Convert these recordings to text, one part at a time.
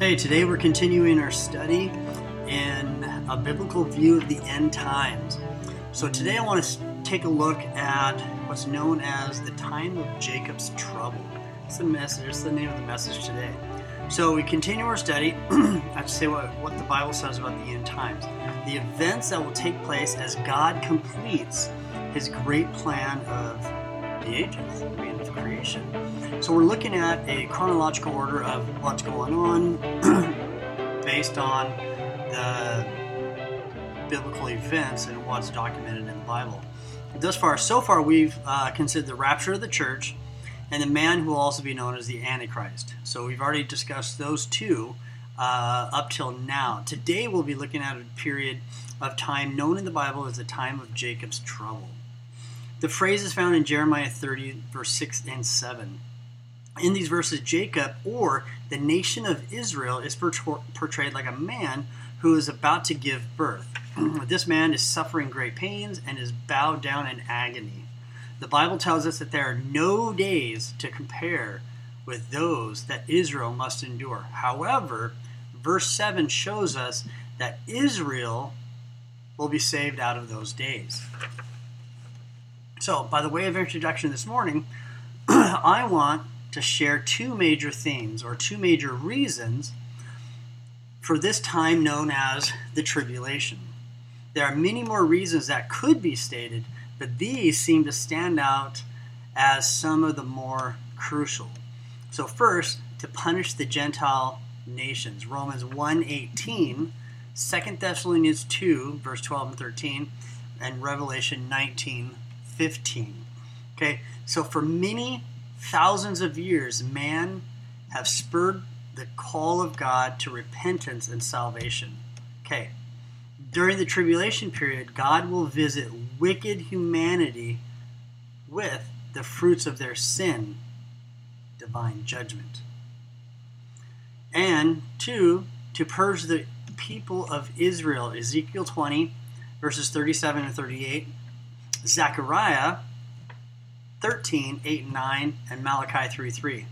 Hey, today we're continuing our study in a biblical view of the end times. So today I want to take a look at what's known as the time of Jacob's trouble. It's the message, it's the name of the message today. So we continue our study. I have to say what, what the Bible says about the end times. The events that will take place as God completes his great plan of the ages, the end of creation. So we're looking at a chronological order of what's going on based on the biblical events and what's documented in the Bible. Thus far, so far, we've uh, considered the rapture of the church and the man who will also be known as the Antichrist. So we've already discussed those two uh, up till now. Today, we'll be looking at a period of time known in the Bible as the time of Jacob's trouble. The phrase is found in Jeremiah 30, verse 6 and 7. In these verses, Jacob, or the nation of Israel, is portrayed like a man who is about to give birth. this man is suffering great pains and is bowed down in agony. The Bible tells us that there are no days to compare with those that Israel must endure. However, verse 7 shows us that Israel will be saved out of those days. So, by the way of introduction this morning, I want to share two major themes or two major reasons for this time known as the tribulation. There are many more reasons that could be stated, but these seem to stand out as some of the more crucial. So first, to punish the Gentile nations. Romans 1:18, 2 Thessalonians 2 verse 12 and 13, and Revelation 19 15. Okay, so for many thousands of years, man have spurred the call of God to repentance and salvation. Okay, during the tribulation period, God will visit wicked humanity with the fruits of their sin, divine judgment. And two, to purge the people of Israel, Ezekiel 20, verses 37 and 38 Zechariah 13, 8 and 9, and Malachi 3, 3.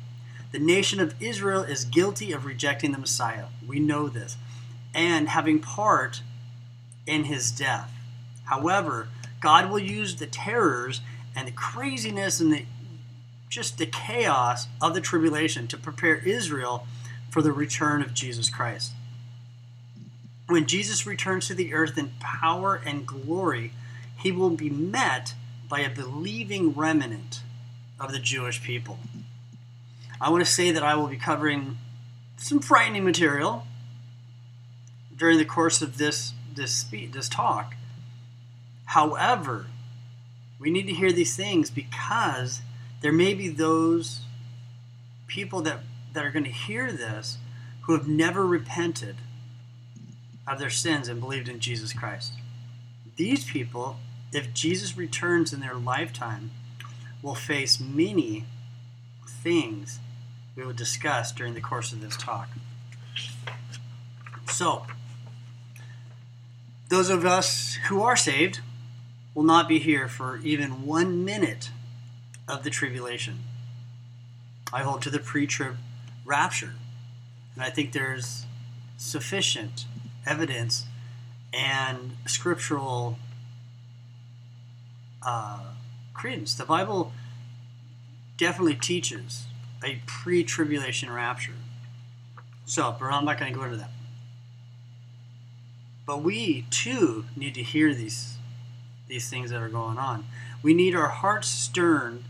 The nation of Israel is guilty of rejecting the Messiah. We know this. And having part in his death. However, God will use the terrors and the craziness and the just the chaos of the tribulation to prepare Israel for the return of Jesus Christ. When Jesus returns to the earth in power and glory, he will be met by a believing remnant of the Jewish people. I want to say that I will be covering some frightening material during the course of this this speech, this talk. However, we need to hear these things because there may be those people that, that are going to hear this who have never repented of their sins and believed in Jesus Christ. These people if Jesus returns in their lifetime, will face many things we will discuss during the course of this talk. So, those of us who are saved will not be here for even one minute of the tribulation. I hold to the pre trib rapture, and I think there's sufficient evidence and scriptural uh, credence. The Bible definitely teaches a pre tribulation rapture. So, but I'm not going to go into that. But we too need to hear these these things that are going on. We need our hearts stirred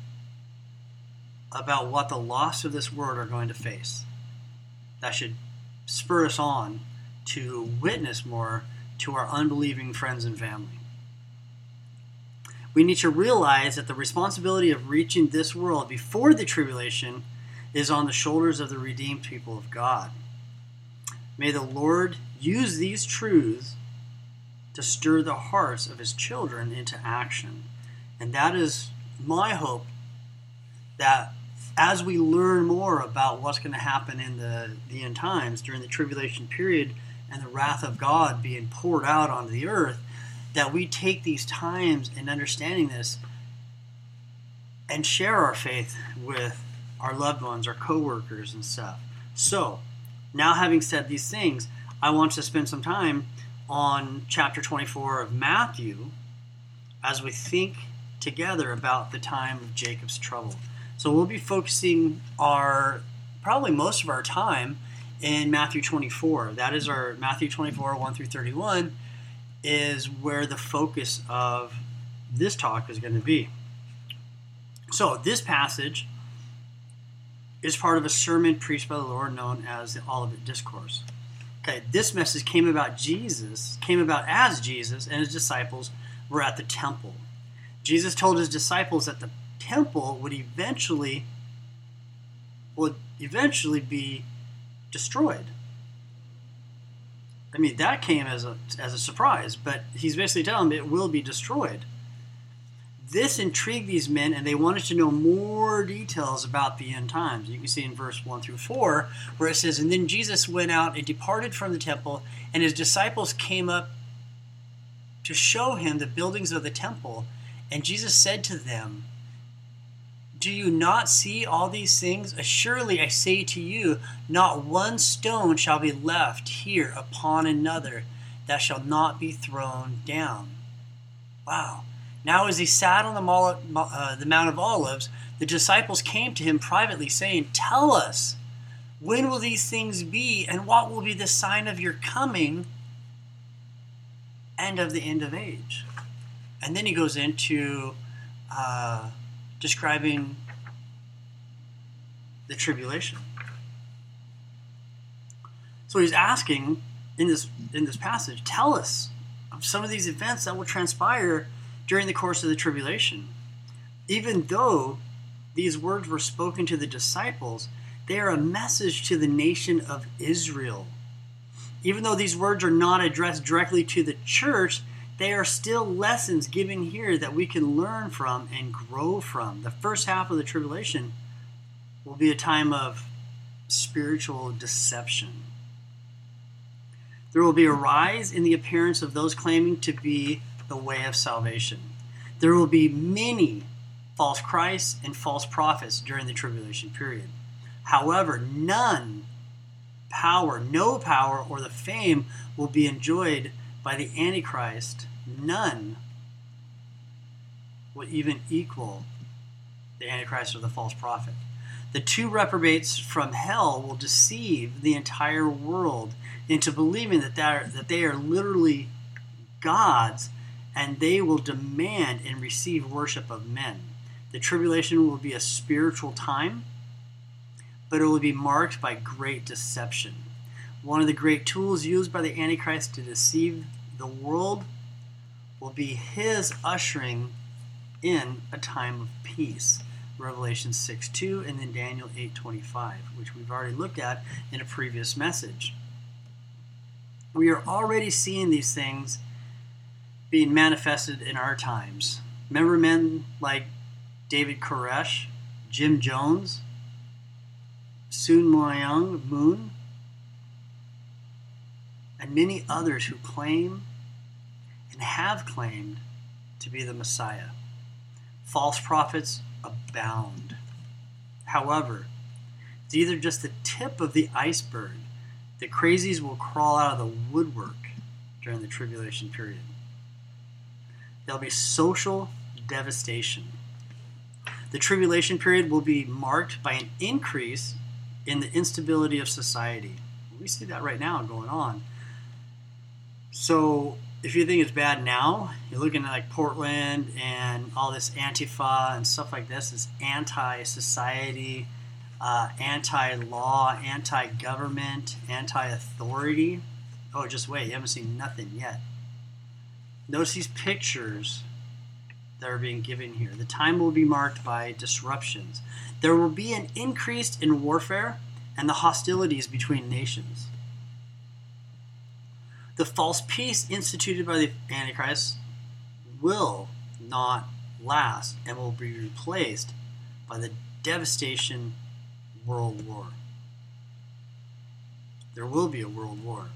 about what the loss of this world are going to face. That should spur us on to witness more to our unbelieving friends and family we need to realize that the responsibility of reaching this world before the tribulation is on the shoulders of the redeemed people of God. May the Lord use these truths to stir the hearts of his children into action. And that is my hope that as we learn more about what's going to happen in the, the end times during the tribulation period and the wrath of God being poured out onto the earth, that we take these times in understanding this and share our faith with our loved ones, our coworkers, and stuff. So, Now, having said these things, I want to spend some time on chapter 24 of Matthew as we think together about the time of Jacob's trouble. So we'll be focusing our probably most of our time in Matthew 24. That is our Matthew 24, 1 through 31, is where the focus of this talk is going to be. So, this passage is part of a sermon preached by the Lord known as the Olivet Discourse. Okay, this message came about Jesus, came about as Jesus and his disciples were at the temple. Jesus told his disciples that the temple would eventually would eventually be destroyed. I mean, that came as a as a surprise, but he's basically telling them it will be destroyed. This intrigued these men, and they wanted to know more details about the end times. You can see in verse 1 through 4, where it says, And then Jesus went out and departed from the temple, and his disciples came up to show him the buildings of the temple. And Jesus said to them, Do you not see all these things? Assuredly, I say to you, not one stone shall be left here upon another that shall not be thrown down. Wow. Now, as he sat on the, uh, the Mount of Olives, the disciples came to him privately, saying, Tell us, when will these things be, and what will be the sign of your coming and of the end of age? And then he goes into uh, describing the tribulation. So he's asking in this in this passage, tell us of some of these events that will transpire during the course of the tribulation. Even though these words were spoken to the disciples, they are a message to the nation of Israel. Even though these words are not addressed directly to the church, they are still lessons given here that we can learn from and grow from. The first half of the tribulation will be a time of spiritual deception. There will be a rise in the appearance of those claiming to be the way of salvation. There will be many false Christs and false prophets during the tribulation period. However, none power, no power, or the fame will be enjoyed by the Antichrist. None will even equal the Antichrist or the false prophet. The two reprobates from hell will deceive the entire world into believing that, that they are literally gods and they will demand and receive worship of men. The tribulation will be a spiritual time, but it will be marked by great deception. One of the great tools used by the Antichrist to deceive the world will be his ushering in a time of peace. Revelation 6 2 and then Daniel 8 25, which we've already looked at in a previous message. We are already seeing these things being manifested in our times. Remember men like David Koresh, Jim Jones, Sun Myung Moon, and many others who claim and have claimed to be the Messiah. False prophets abound. However, it's either just the tip of the iceberg. The crazies will crawl out of the woodwork during the tribulation period. There'll be social devastation. The tribulation period will be marked by an increase in the instability of society. We see that right now going on. So, if you think it's bad now, you're looking at like Portland and all this Antifa and stuff like this, this anti society, uh, anti law, anti government, anti authority. Oh, just wait, you haven't seen nothing yet. Notice these pictures that are being given here. The time will be marked by disruptions. There will be an increase in warfare and the hostilities between nations. The false peace instituted by the Antichrist will not last and will be replaced by the devastation world war. There will be a world war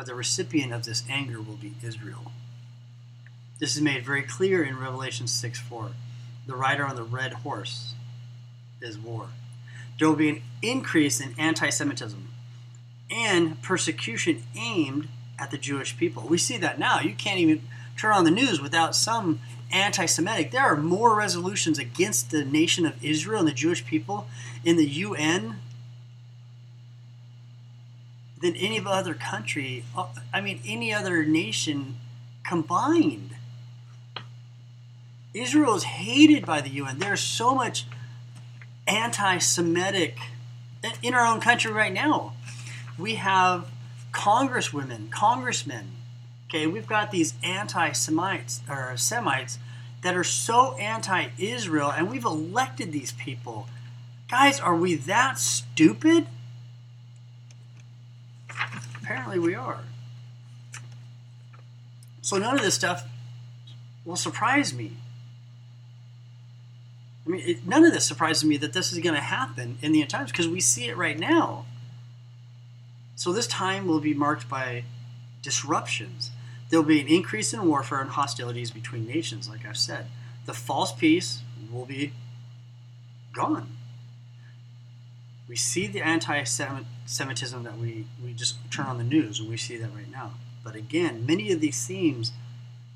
but the recipient of this anger will be Israel. This is made very clear in Revelation 6 4. The rider on the red horse is war. there will be an increase in anti Semitism and persecution aimed at the Jewish people. We see that now. You can't even turn on the news without some anti Semitic. There are more resolutions against the nation of Israel and the Jewish people in the UN than any other country. Uh, I mean, any other nation combined. Israel is hated by the UN. There's so much anti Semitic in our own country right now. We have congresswomen, congressmen. Okay, we've got these anti Semites or Semites that are so anti Israel, and we've elected these people. Guys, are we that stupid? Apparently, we are. So, none of this stuff will surprise me. I mean, it, none of this surprises me that this is going to happen in the end times because we see it right now. So this time will be marked by disruptions. There'll be an increase in warfare and hostilities between nations, like I've said. The false peace will be gone. We see the anti Semitism that we, we just turn on the news and we see that right now. But again, many of these themes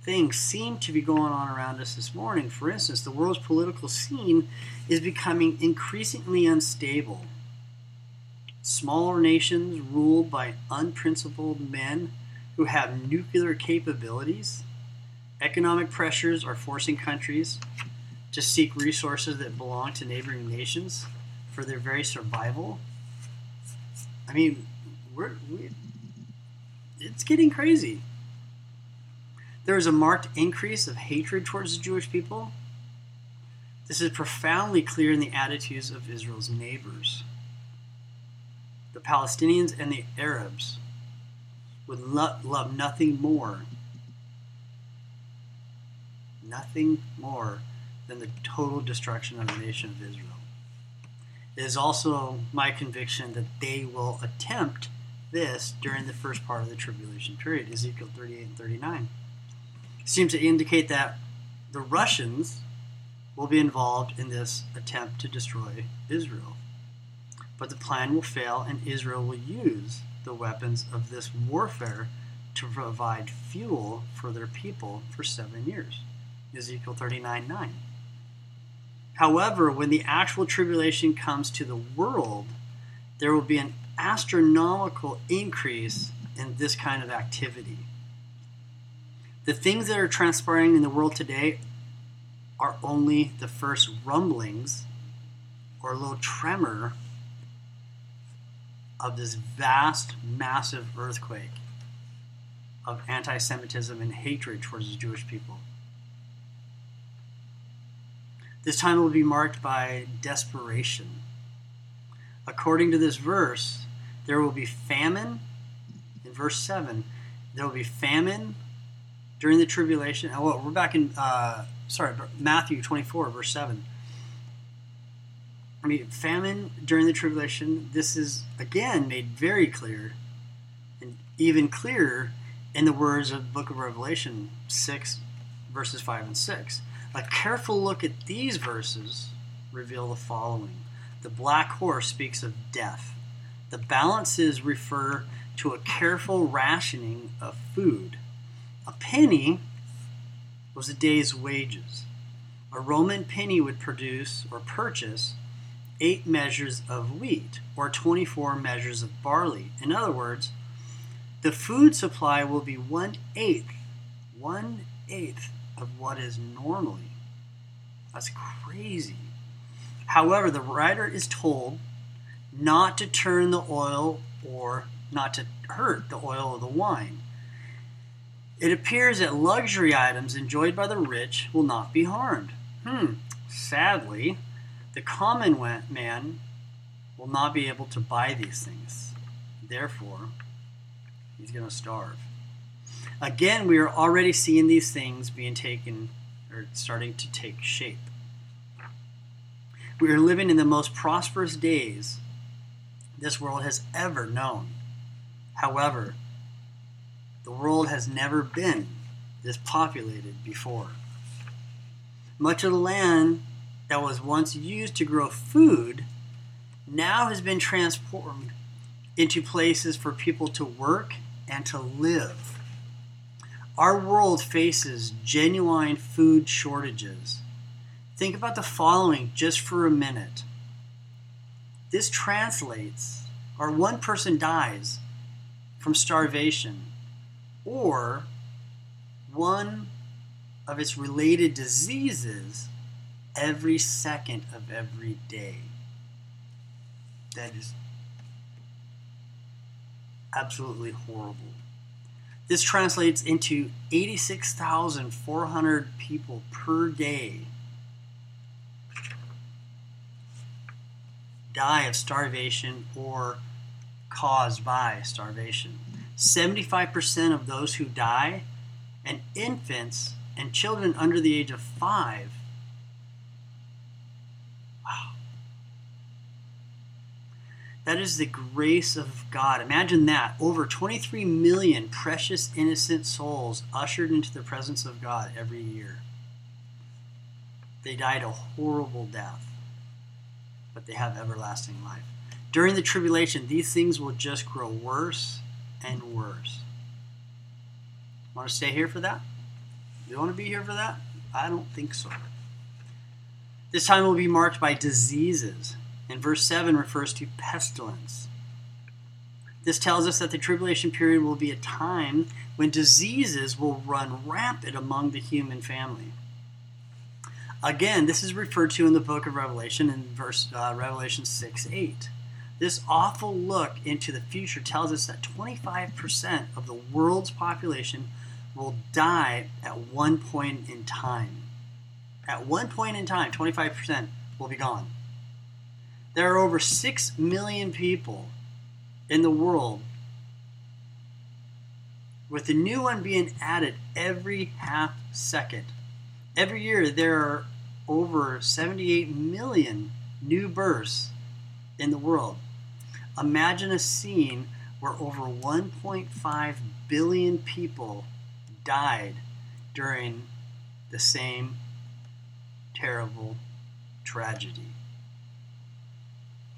things seem to be going on around us this morning. For instance, the world's political scene is becoming increasingly unstable. Smaller nations ruled by unprincipled men who have nuclear capabilities. Economic pressures are forcing countries to seek resources that belong to neighboring nations for their very survival. I mean, we're, we, it's getting crazy. There is a marked increase of hatred towards the Jewish people. This is profoundly clear in the attitudes of Israel's neighbors. Palestinians and the Arabs would lo- love nothing more, nothing more than the total destruction of the nation of Israel. It is also my conviction that they will attempt this during the first part of the tribulation period, Ezekiel 38 and 39 seems to indicate that the Russians will be involved in this attempt to destroy Israel. But the plan will fail, and Israel will use the weapons of this warfare to provide fuel for their people for seven years. Ezekiel 39 9. However, when the actual tribulation comes to the world, there will be an astronomical increase in this kind of activity the things that are transpiring in the world today are only the first rumblings or a little tremor of this vast, massive earthquake of anti Semitism and hatred towards the Jewish people. This time will be marked by desperation. According to this verse, there will be famine. In verse 7, there will be famine during the tribulation. Oh, well, we're back in, uh, sorry, Matthew 24, verse 7. I mean, famine during the tribulation, this is again made very clear and even clearer in the words of the book of Revelation 6, verses 5 and 6. A careful look at these verses reveal the following The black horse speaks of death, the balances refer to a careful rationing of food. A penny was a day's wages. A Roman penny would produce or purchase eight measures of wheat or 24 measures of barley. In other words, the food supply will be one eighth, one eighth of what is normally. That's crazy. However, the writer is told not to turn the oil or not to hurt the oil of the wine. It appears that luxury items enjoyed by the rich will not be harmed. Hmm, sadly, the common man will not be able to buy these things. Therefore, he's going to starve. Again, we are already seeing these things being taken or starting to take shape. We are living in the most prosperous days this world has ever known. However, the world has never been this populated before. Much of the land that was once used to grow food now has been transformed into places for people to work and to live. Our world faces genuine food shortages. Think about the following just for a minute. This translates, or one person dies from starvation, or one of its related diseases every second of every day. That is absolutely horrible. This translates into 86,400 people per day die of starvation or caused by starvation. 75% of those who die, and infants and children under the age of five, That is the grace of God. Imagine that. Over 23 million precious, innocent souls ushered into the presence of God every year. They died a horrible death, but they have everlasting life. During the tribulation, these things will just grow worse and worse. Want to stay here for that? You want to be here for that? I don't think so. This time will be marked by diseases and verse 7 refers to pestilence. This tells us that the tribulation period will be a time when diseases will run rampant among the human family. Again, this is referred to in the book of Revelation in verse uh, Revelation 6 8. This awful look into the future tells us that 25% of the world's population will die at one point in time. At one point in time, 25% will be gone. There are over 6 million people in the world, with a new one being added every half second. Every year, there are over 78 million new births in the world. Imagine a scene where over 1.5 billion people died during the same terrible tragedy.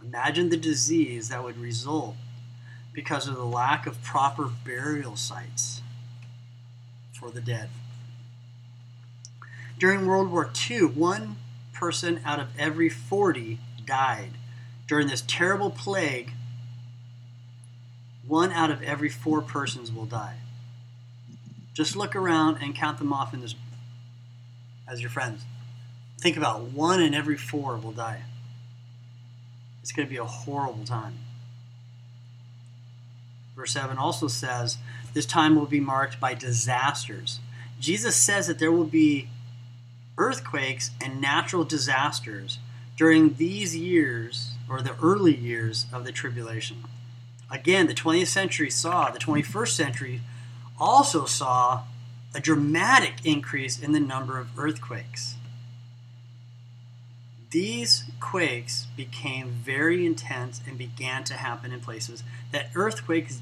Imagine the disease that would result because of the lack of proper burial sites for the dead. During World War II, one person out of every 40 died. During this terrible plague, one out of every four persons will die. Just look around and count them off in this as your friends. Think about one in every four will die. It's going to be a horrible time. Verse 7 also says, This time will be marked by disasters. Jesus says that there will be earthquakes and natural disasters during these years, or the early years of the tribulation. Again, the 20th century saw, the 21st century also saw a dramatic increase in the number of earthquakes. These quakes became very intense and began to happen in places that earthquakes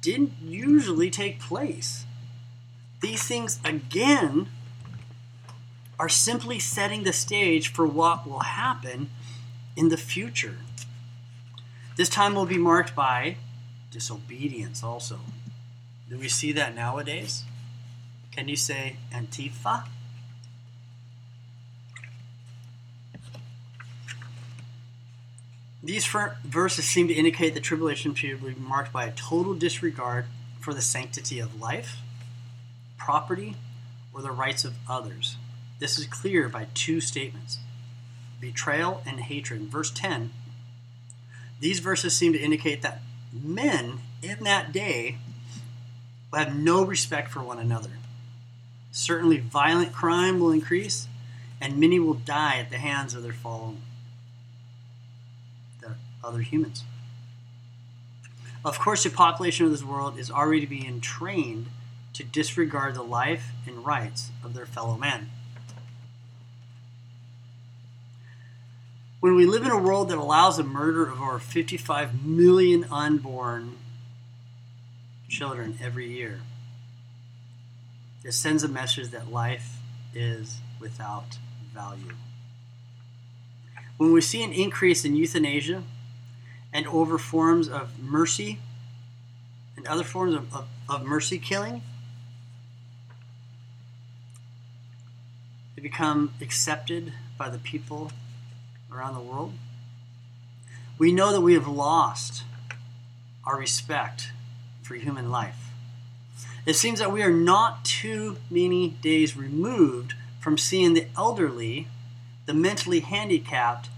didn't usually take place. These things, again, are simply setting the stage for what will happen in the future. This time will be marked by disobedience also. Do we see that nowadays? Can you say Antifa? These verses seem to indicate the tribulation period will be marked by a total disregard for the sanctity of life, property, or the rights of others. This is clear by two statements betrayal and hatred. Verse 10, these verses seem to indicate that men in that day will have no respect for one another. Certainly, violent crime will increase, and many will die at the hands of their fallen other humans. Of course, the population of this world is already being trained to disregard the life and rights of their fellow man. When we live in a world that allows the murder of over 55 million unborn children every year, it sends a message that life is without value. When we see an increase in euthanasia and over forms of mercy and other forms of, of, of mercy killing. They become accepted by the people around the world. We know that we have lost our respect for human life. It seems that we are not too many days removed from seeing the elderly, the mentally handicapped,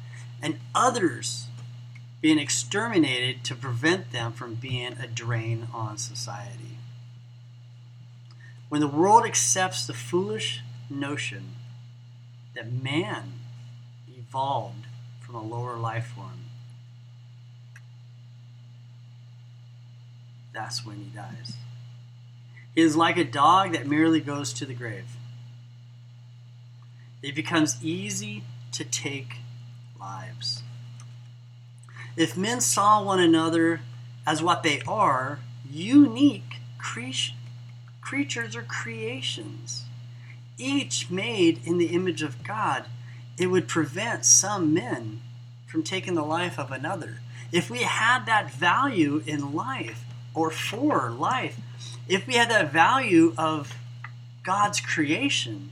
and others being exterminated to prevent them from being a drain on society. When the world accepts the foolish notion that man evolved from a lower life form, that's when he dies. He is like a dog that merely goes to the grave. It becomes easy to take lives. If men saw one another as what they are, unique cre- creatures or creations, each made in the image of God, it would prevent some men from taking the life of another. If we had that value in life or for life, if we had that value of God's creation,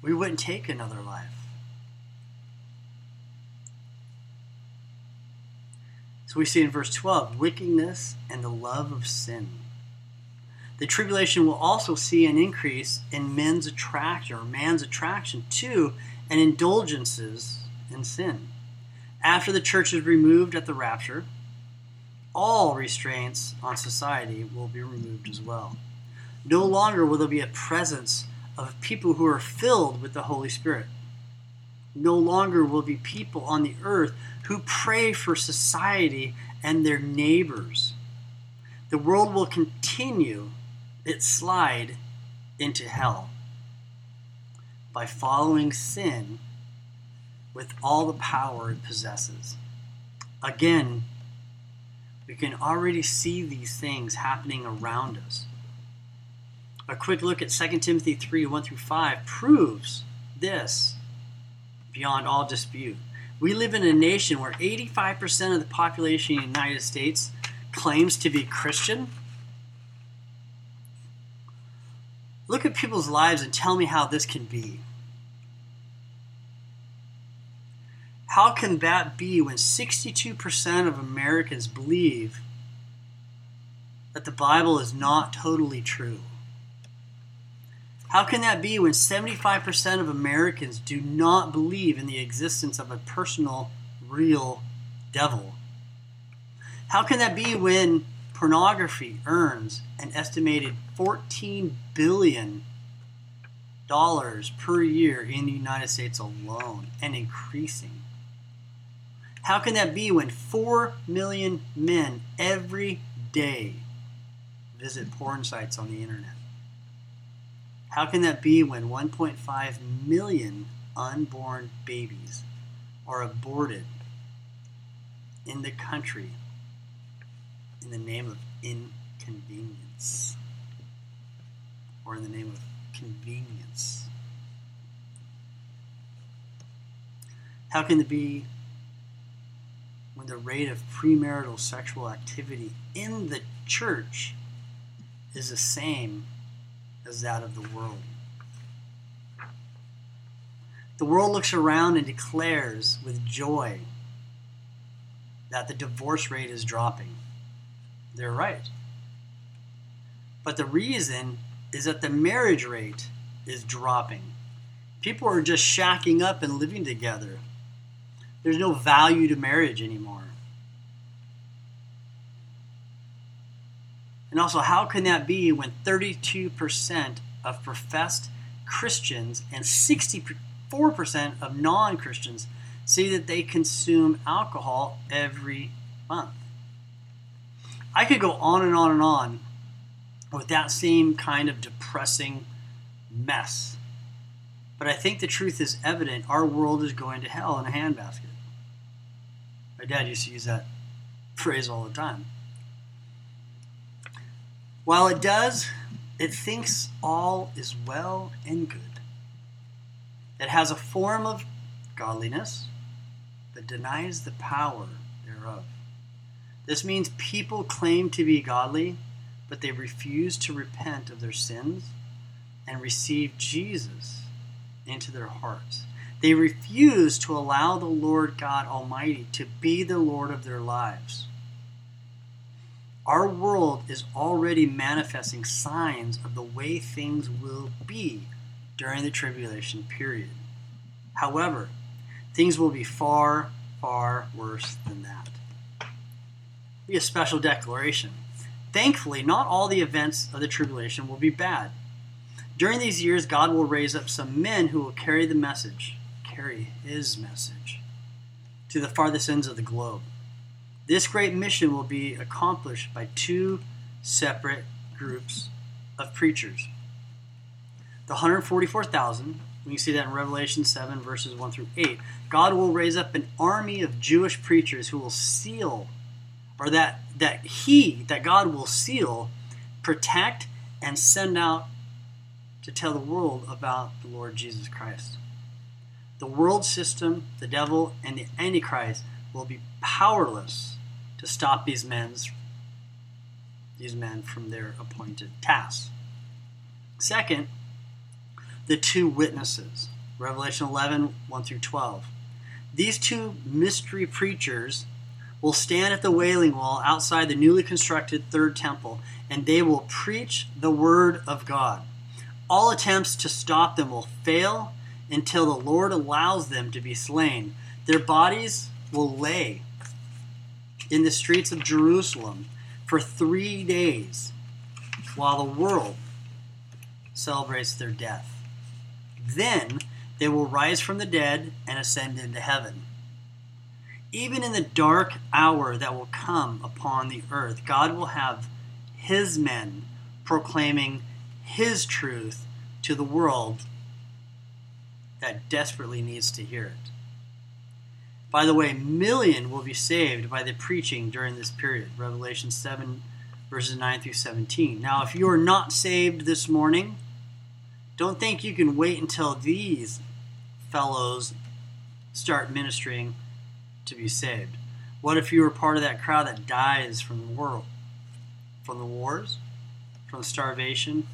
we wouldn't take another life. So we see in verse 12 wickedness and the love of sin. The tribulation will also see an increase in men's attraction or man's attraction to and indulgences in sin. After the church is removed at the rapture, all restraints on society will be removed as well. No longer will there be a presence of people who are filled with the Holy Spirit. No longer will be people on the earth who pray for society and their neighbors. The world will continue its slide into hell by following sin with all the power it possesses. Again, we can already see these things happening around us. A quick look at 2 Timothy 3 1 through 5 proves this beyond all dispute. We live in a nation where 85% of the population in the United States claims to be Christian. Look at people's lives and tell me how this can be. How can that be when 62% of Americans believe that the Bible is not totally true? How can that be when 75% of Americans do not believe in the existence of a personal, real devil? How can that be when pornography earns an estimated $14 billion per year in the United States alone and increasing? How can that be when 4 million men every day visit porn sites on the internet? How can that be when 1.5 million unborn babies are aborted in the country in the name of inconvenience or in the name of convenience? How can it be when the rate of premarital sexual activity in the church is the same as that of the world. The world looks around and declares with joy that the divorce rate is dropping. They're right. But the reason is that the marriage rate is dropping. People are just shacking up and living together. There's no value to marriage anymore. And also, how can that be when 32% of professed Christians and 64% of non Christians say that they consume alcohol every month? I could go on and on and on with that same kind of depressing mess. But I think the truth is evident. Our world is going to hell in a handbasket. My dad used to use that phrase all the time. While it does, it thinks all is well and good. It has a form of godliness, but denies the power thereof. This means people claim to be godly, but they refuse to repent of their sins and receive Jesus into their hearts. They refuse to allow the Lord God Almighty to be the Lord of their lives. Our world is already manifesting signs of the way things will be during the tribulation period. However, things will be far, far worse than that. Be a special declaration. Thankfully, not all the events of the tribulation will be bad. During these years, God will raise up some men who will carry the message, carry his message, to the farthest ends of the globe. This great mission will be accomplished by two separate groups of preachers. The 144,000, we can see that in Revelation 7, verses 1 through 8. God will raise up an army of Jewish preachers who will seal, or that, that He, that God will seal, protect, and send out to tell the world about the Lord Jesus Christ. The world system, the devil, and the Antichrist will be powerless to stop these men's these men from their appointed tasks. Second, the two witnesses. Revelation 11, 1 through 12. These two mystery preachers will stand at the wailing wall outside the newly constructed third temple, and they will preach the word of God. All attempts to stop them will fail until the Lord allows them to be slain. Their bodies will lay in the streets of Jerusalem for three days while the world celebrates their death. Then they will rise from the dead and ascend into heaven. Even in the dark hour that will come upon the earth, God will have his men proclaiming his truth to the world that desperately needs to hear it. By the way, million will be saved by the preaching during this period. Revelation 7, verses 9 through 17. Now, if you are not saved this morning, don't think you can wait until these fellows start ministering to be saved. What if you were part of that crowd that dies from the world, from the wars, from starvation,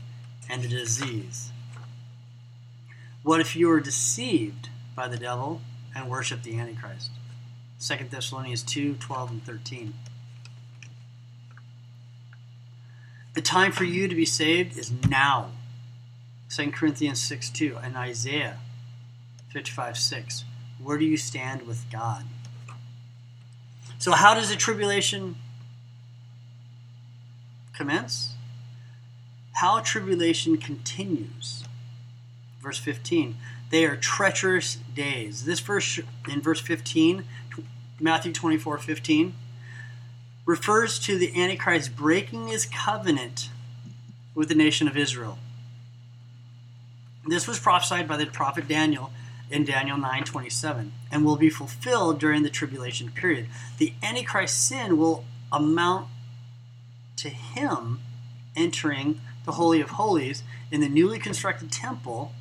and the disease? What if you were deceived by the devil and worship the Antichrist. 2 Thessalonians 2 12 and 13. The time for you to be saved is now. 2 Corinthians 6 2 and Isaiah 55 6. Where do you stand with God? So, how does the tribulation commence? How tribulation continues. Verse 15. They are treacherous days. This verse in verse 15, Matthew 24 15, refers to the Antichrist breaking his covenant with the nation of Israel. This was prophesied by the prophet Daniel in Daniel 9:27 and will be fulfilled during the tribulation period. The Antichrist sin will amount to him entering the holy of holies in the newly constructed temple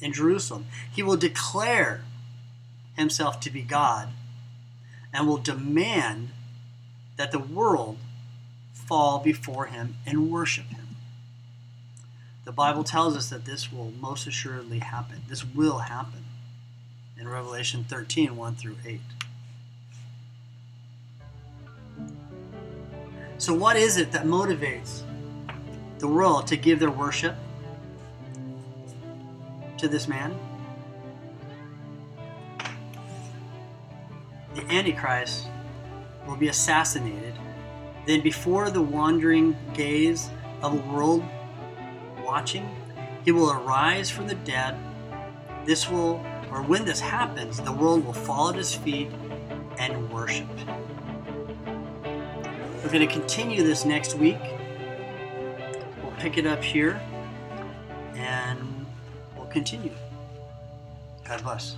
in Jerusalem. He will declare himself to be God and will demand that the world fall before him and worship him. The Bible tells us that this will most assuredly happen. This will happen in Revelation 13 1 through 8. So, what is it that motivates the world to give their worship to this man? The Antichrist will be assassinated. Then, before the wandering gaze of a world watching, he will arise from the dead. This will, or when this happens, the world will fall at his feet and worship. We're going to continue this next week. We'll pick it up here and continue. God bless.